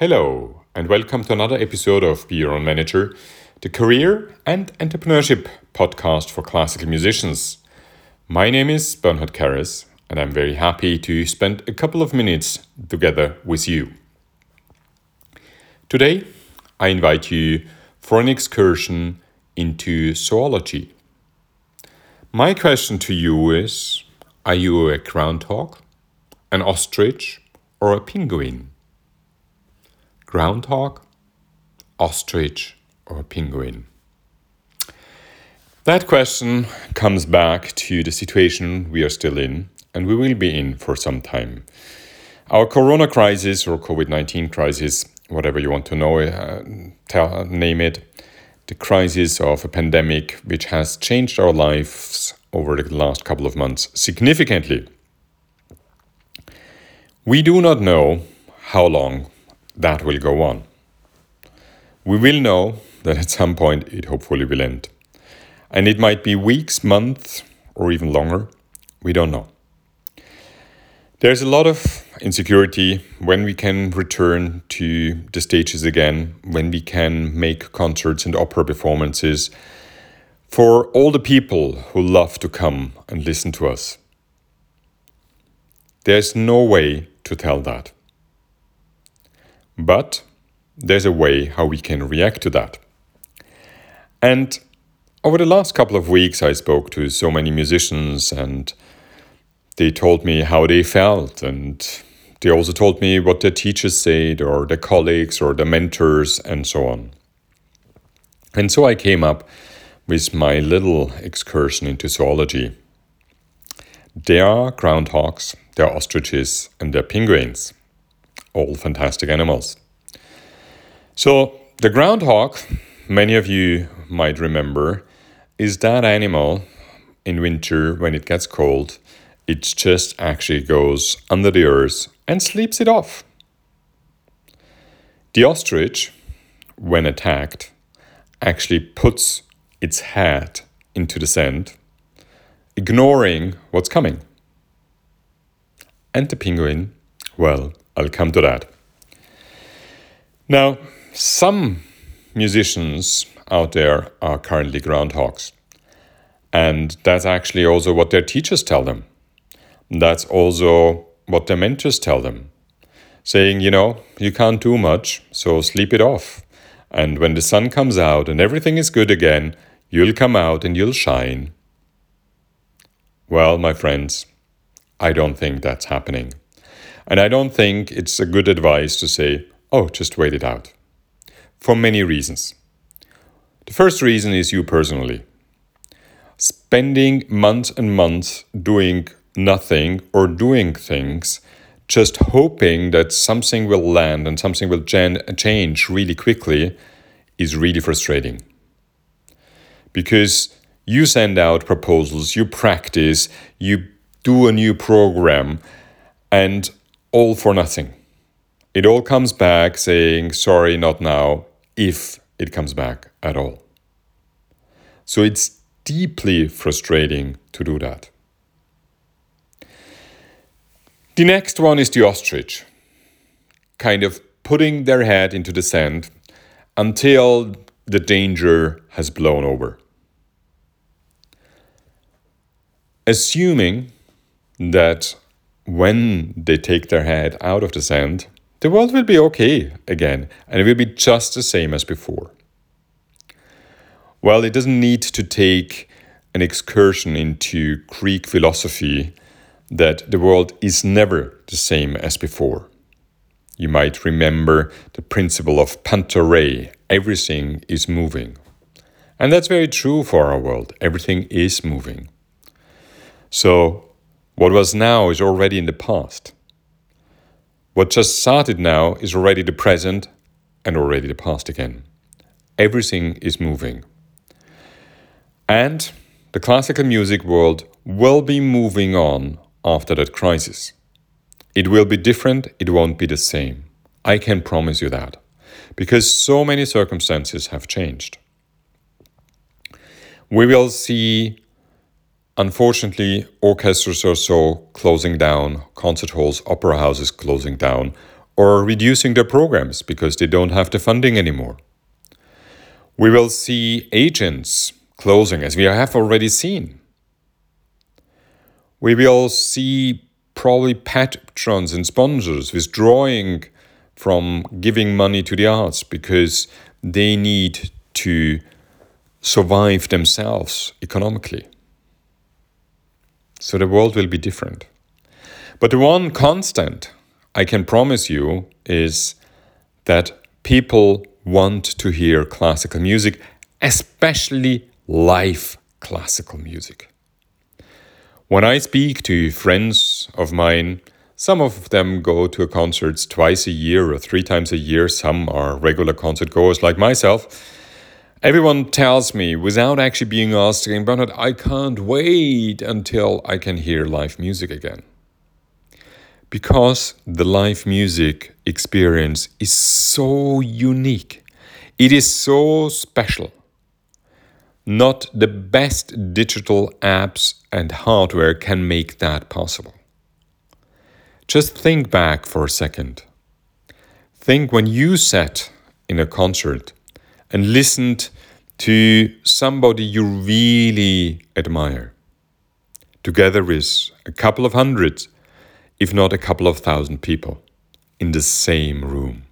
Hello, and welcome to another episode of Be Your Own Manager, the career and entrepreneurship podcast for classical musicians. My name is Bernhard Kerres, and I'm very happy to spend a couple of minutes together with you. Today, I invite you for an excursion into zoology. My question to you is Are you a groundhog, an ostrich, or a penguin? Groundhog, ostrich, or penguin? That question comes back to the situation we are still in and we will be in for some time. Our corona crisis or COVID 19 crisis, whatever you want to know, uh, tell, name it, the crisis of a pandemic which has changed our lives over the last couple of months significantly. We do not know how long that will go on. We will know that at some point it hopefully will end. And it might be weeks, months, or even longer. We don't know. There's a lot of insecurity when we can return to the stages again, when we can make concerts and opera performances for all the people who love to come and listen to us. There's no way to tell that. But there's a way how we can react to that. And over the last couple of weeks, I spoke to so many musicians and they told me how they felt. And they also told me what their teachers said, or their colleagues, or their mentors, and so on. And so I came up with my little excursion into zoology. There are groundhogs, there are ostriches, and there are penguins all fantastic animals. So, the groundhog, many of you might remember, is that animal in winter when it gets cold, it just actually goes under the earth and sleeps it off. The ostrich, when attacked, actually puts its head into the sand, ignoring what's coming. And the penguin, well, I'll come to that. Now, some musicians out there are currently groundhogs. And that's actually also what their teachers tell them. That's also what their mentors tell them. Saying, you know, you can't do much, so sleep it off. And when the sun comes out and everything is good again, you'll come out and you'll shine. Well, my friends, I don't think that's happening. And I don't think it's a good advice to say, oh, just wait it out. For many reasons. The first reason is you personally. Spending months and months doing nothing or doing things, just hoping that something will land and something will change really quickly, is really frustrating. Because you send out proposals, you practice, you do a new program, and all for nothing. It all comes back saying, sorry, not now, if it comes back at all. So it's deeply frustrating to do that. The next one is the ostrich, kind of putting their head into the sand until the danger has blown over. Assuming that when they take their head out of the sand, the world will be okay again and it will be just the same as before. Well, it doesn't need to take an excursion into Greek philosophy that the world is never the same as before. You might remember the principle of panta rhei everything is moving. And that's very true for our world. Everything is moving. So, what was now is already in the past. What just started now is already the present and already the past again. Everything is moving. And the classical music world will be moving on after that crisis. It will be different, it won't be the same. I can promise you that. Because so many circumstances have changed. We will see Unfortunately, orchestras are so closing down, concert halls, opera houses closing down, or reducing their programs because they don't have the funding anymore. We will see agents closing, as we have already seen. We will see probably patrons and sponsors withdrawing from giving money to the arts because they need to survive themselves economically. So the world will be different. But the one constant I can promise you is that people want to hear classical music, especially live classical music. When I speak to friends of mine, some of them go to concerts twice a year or three times a year, some are regular concert goers like myself. Everyone tells me without actually being asked, again, Bernhard, I can't wait until I can hear live music again. Because the live music experience is so unique, it is so special. Not the best digital apps and hardware can make that possible. Just think back for a second. Think when you sat in a concert and listened to somebody you really admire, together with a couple of hundred, if not a couple of thousand people, in the same room.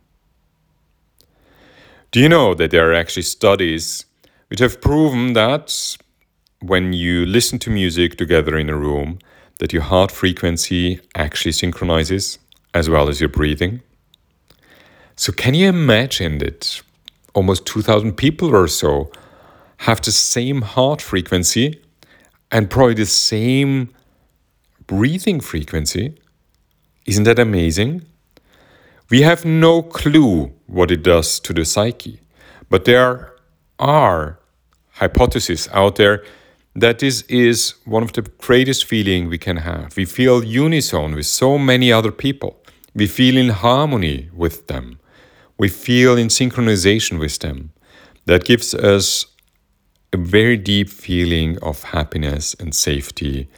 Do you know that there are actually studies which have proven that when you listen to music together in a room, that your heart frequency actually synchronizes as well as your breathing? So, can you imagine that almost 2,000 people or so have the same heart frequency and probably the same breathing frequency? Isn't that amazing? We have no clue what it does to the psyche, but there are hypotheses out there that this is one of the greatest feeling we can have. We feel unison with so many other people. We feel in harmony with them we feel in synchronization with them. That gives us a very deep feeling of happiness and safety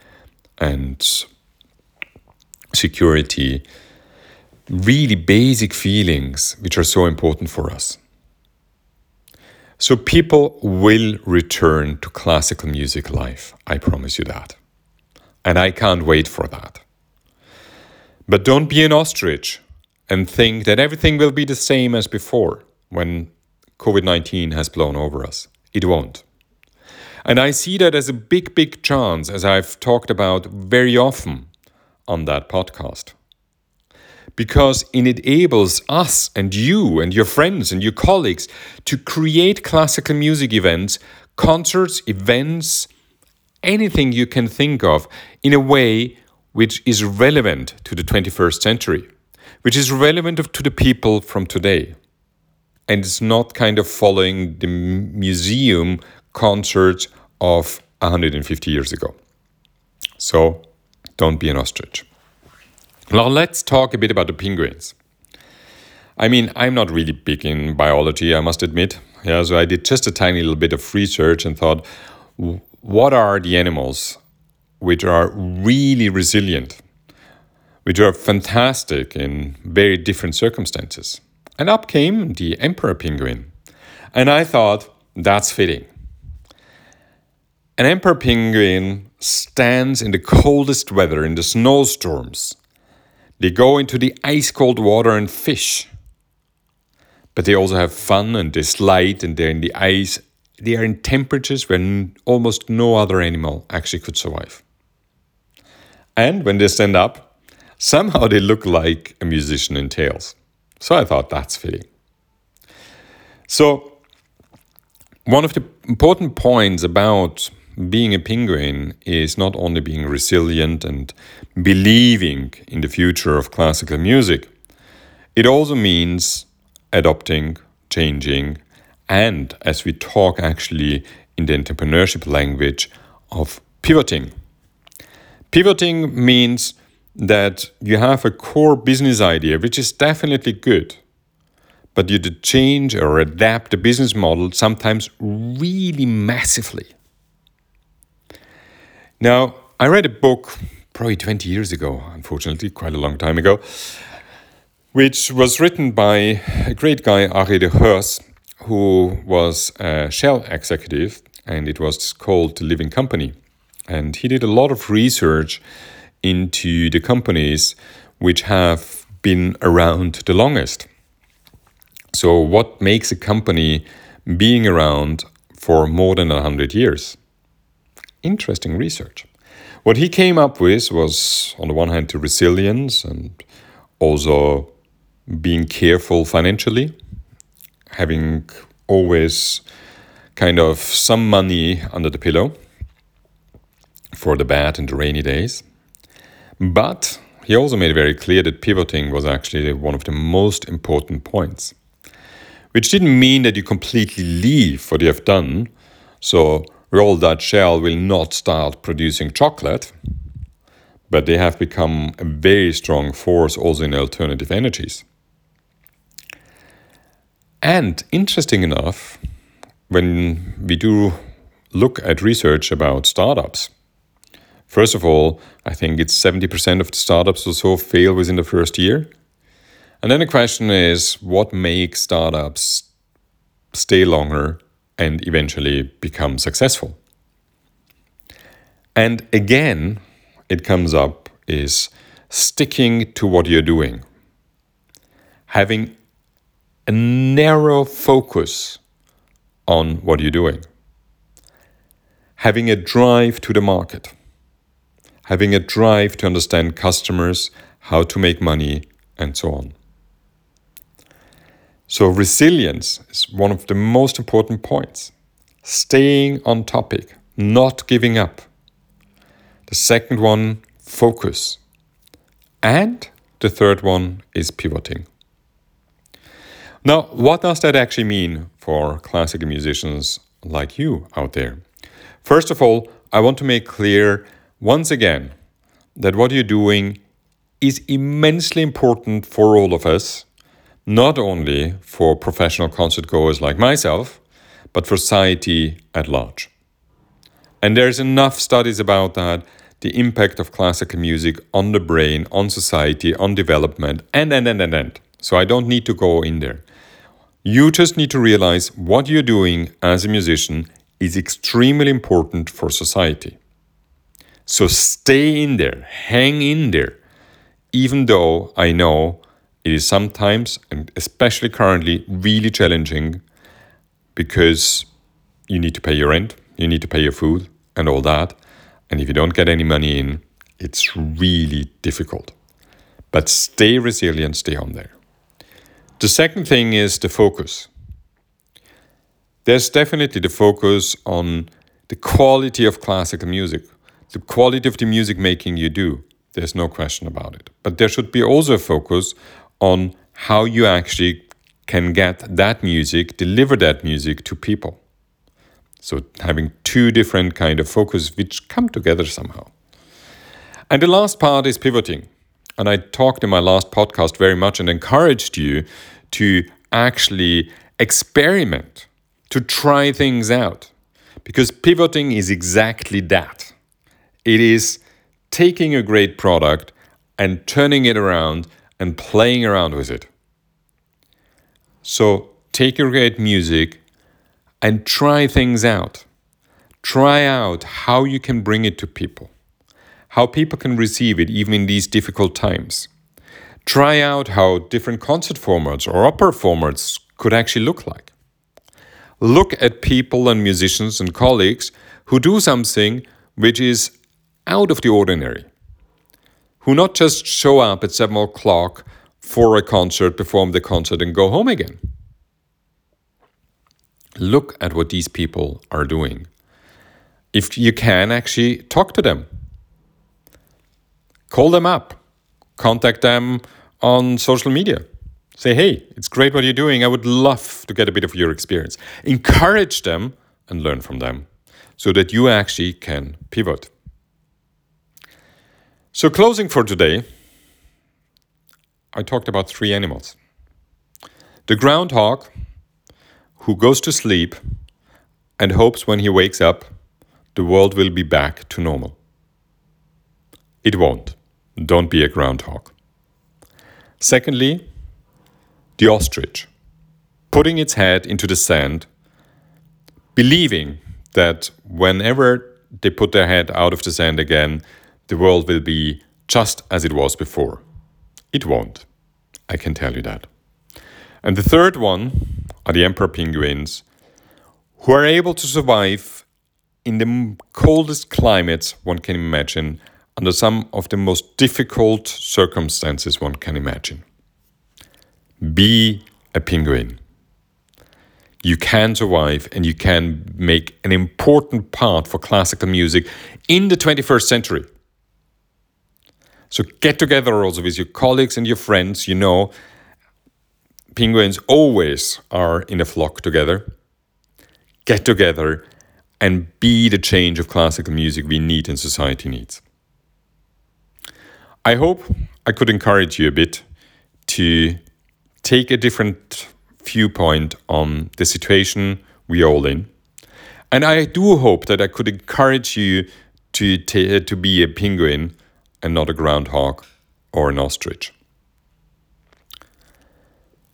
and security. Really basic feelings which are so important for us. So, people will return to classical music life. I promise you that. And I can't wait for that. But don't be an ostrich and think that everything will be the same as before when COVID 19 has blown over us. It won't. And I see that as a big, big chance, as I've talked about very often on that podcast. Because it enables us and you and your friends and your colleagues to create classical music events, concerts, events, anything you can think of in a way which is relevant to the 21st century which is relevant to the people from today. And it's not kind of following the museum concerts of 150 years ago. So don't be an ostrich. Now let's talk a bit about the penguins. I mean, I'm not really big in biology, I must admit. Yeah, so I did just a tiny little bit of research and thought, what are the animals which are really resilient? Which are fantastic in very different circumstances. And up came the emperor penguin. And I thought, that's fitting. An emperor penguin stands in the coldest weather, in the snowstorms. They go into the ice cold water and fish. But they also have fun and they slide and they're in the ice. They are in temperatures where almost no other animal actually could survive. And when they stand up, Somehow they look like a musician in tails. So I thought that's fitting. So, one of the important points about being a penguin is not only being resilient and believing in the future of classical music, it also means adopting, changing, and as we talk actually in the entrepreneurship language of pivoting. Pivoting means that you have a core business idea, which is definitely good, but you to change or adapt the business model sometimes really massively. Now, I read a book probably 20 years ago, unfortunately, quite a long time ago, which was written by a great guy, Arie de Geus, who was a Shell executive, and it was called The Living Company. And he did a lot of research into the companies which have been around the longest. So, what makes a company being around for more than 100 years? Interesting research. What he came up with was, on the one hand, the resilience and also being careful financially, having always kind of some money under the pillow for the bad and the rainy days. But he also made very clear that pivoting was actually one of the most important points, which didn't mean that you completely leave what you have done. So, Royal Dutch Shell will not start producing chocolate, but they have become a very strong force also in alternative energies. And interesting enough, when we do look at research about startups, first of all, I think it's 70% of the startups or so fail within the first year. And then the question is what makes startups stay longer and eventually become successful? And again, it comes up is sticking to what you're doing, having a narrow focus on what you're doing, having a drive to the market, having a drive to understand customers, how to make money, and so on. So, resilience is one of the most important points. Staying on topic, not giving up. The second one, focus. And the third one is pivoting. Now, what does that actually mean for classical musicians like you out there? First of all, I want to make clear once again that what you're doing is immensely important for all of us, not only for professional concert goers like myself, but for society at large. And there's enough studies about that the impact of classical music on the brain, on society, on development, and, and, and, and, and. So I don't need to go in there. You just need to realize what you're doing as a musician is extremely important for society. So stay in there, hang in there, even though I know it is sometimes, and especially currently, really challenging because you need to pay your rent, you need to pay your food, and all that. And if you don't get any money in, it's really difficult. But stay resilient, stay on there. The second thing is the focus. There's definitely the focus on the quality of classical music, the quality of the music making you do. There's no question about it. But there should be also a focus on how you actually can get that music, deliver that music to people. So having two different kind of focus which come together somehow. And the last part is pivoting. And I talked in my last podcast very much and encouraged you to actually experiment, to try things out. Because pivoting is exactly that it is taking a great product and turning it around and playing around with it. So take your great music and try things out. Try out how you can bring it to people how people can receive it even in these difficult times. Try out how different concert formats or opera formats could actually look like. Look at people and musicians and colleagues who do something which is out of the ordinary, who not just show up at 7 o'clock for a concert, perform the concert, and go home again. Look at what these people are doing. If you can, actually talk to them call them up, contact them on social media. Say, hey, it's great what you're doing. I would love to get a bit of your experience. Encourage them and learn from them so that you actually can pivot. So, closing for today, I talked about three animals the groundhog, who goes to sleep and hopes when he wakes up, the world will be back to normal. It won't. Don't be a groundhog. Secondly, the ostrich, putting its head into the sand, believing that whenever they put their head out of the sand again, the world will be just as it was before. It won't. I can tell you that. And the third one are the emperor penguins, who are able to survive in the coldest climates one can imagine, under some of the most difficult circumstances one can imagine. Be a penguin. You can survive and you can make an important part for classical music in the 21st century. So get together also with your colleagues and your friends. You know, penguins always are in a flock together. Get together and be the change of classical music we need and society needs. I hope I could encourage you a bit to take a different viewpoint on the situation we are all in. And I do hope that I could encourage you to, to be a penguin and not a groundhog or an ostrich.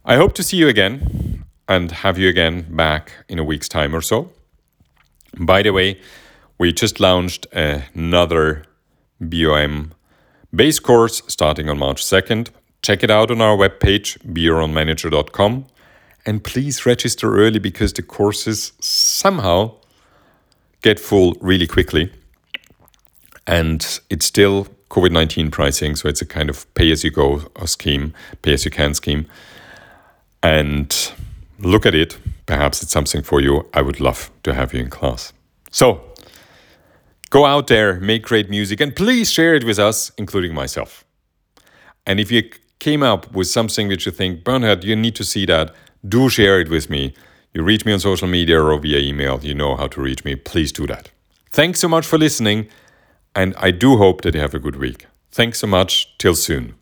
I hope to see you again and have you again back in a week's time or so. By the way, we just launched another BOM base course starting on March 2nd. Check it out on our webpage, beyourOwnmanager.com. And please register early because the courses somehow get full really quickly. And it's still COVID 19 pricing, so it's a kind of pay as you go uh, scheme, pay as you can scheme. And look at it. Perhaps it's something for you. I would love to have you in class. So go out there, make great music, and please share it with us, including myself. And if you came up with something which you think, Bernhard, you need to see that, do share it with me. You reach me on social media or via email. You know how to reach me. Please do that. Thanks so much for listening. And I do hope that you have a good week. Thanks so much. Till soon.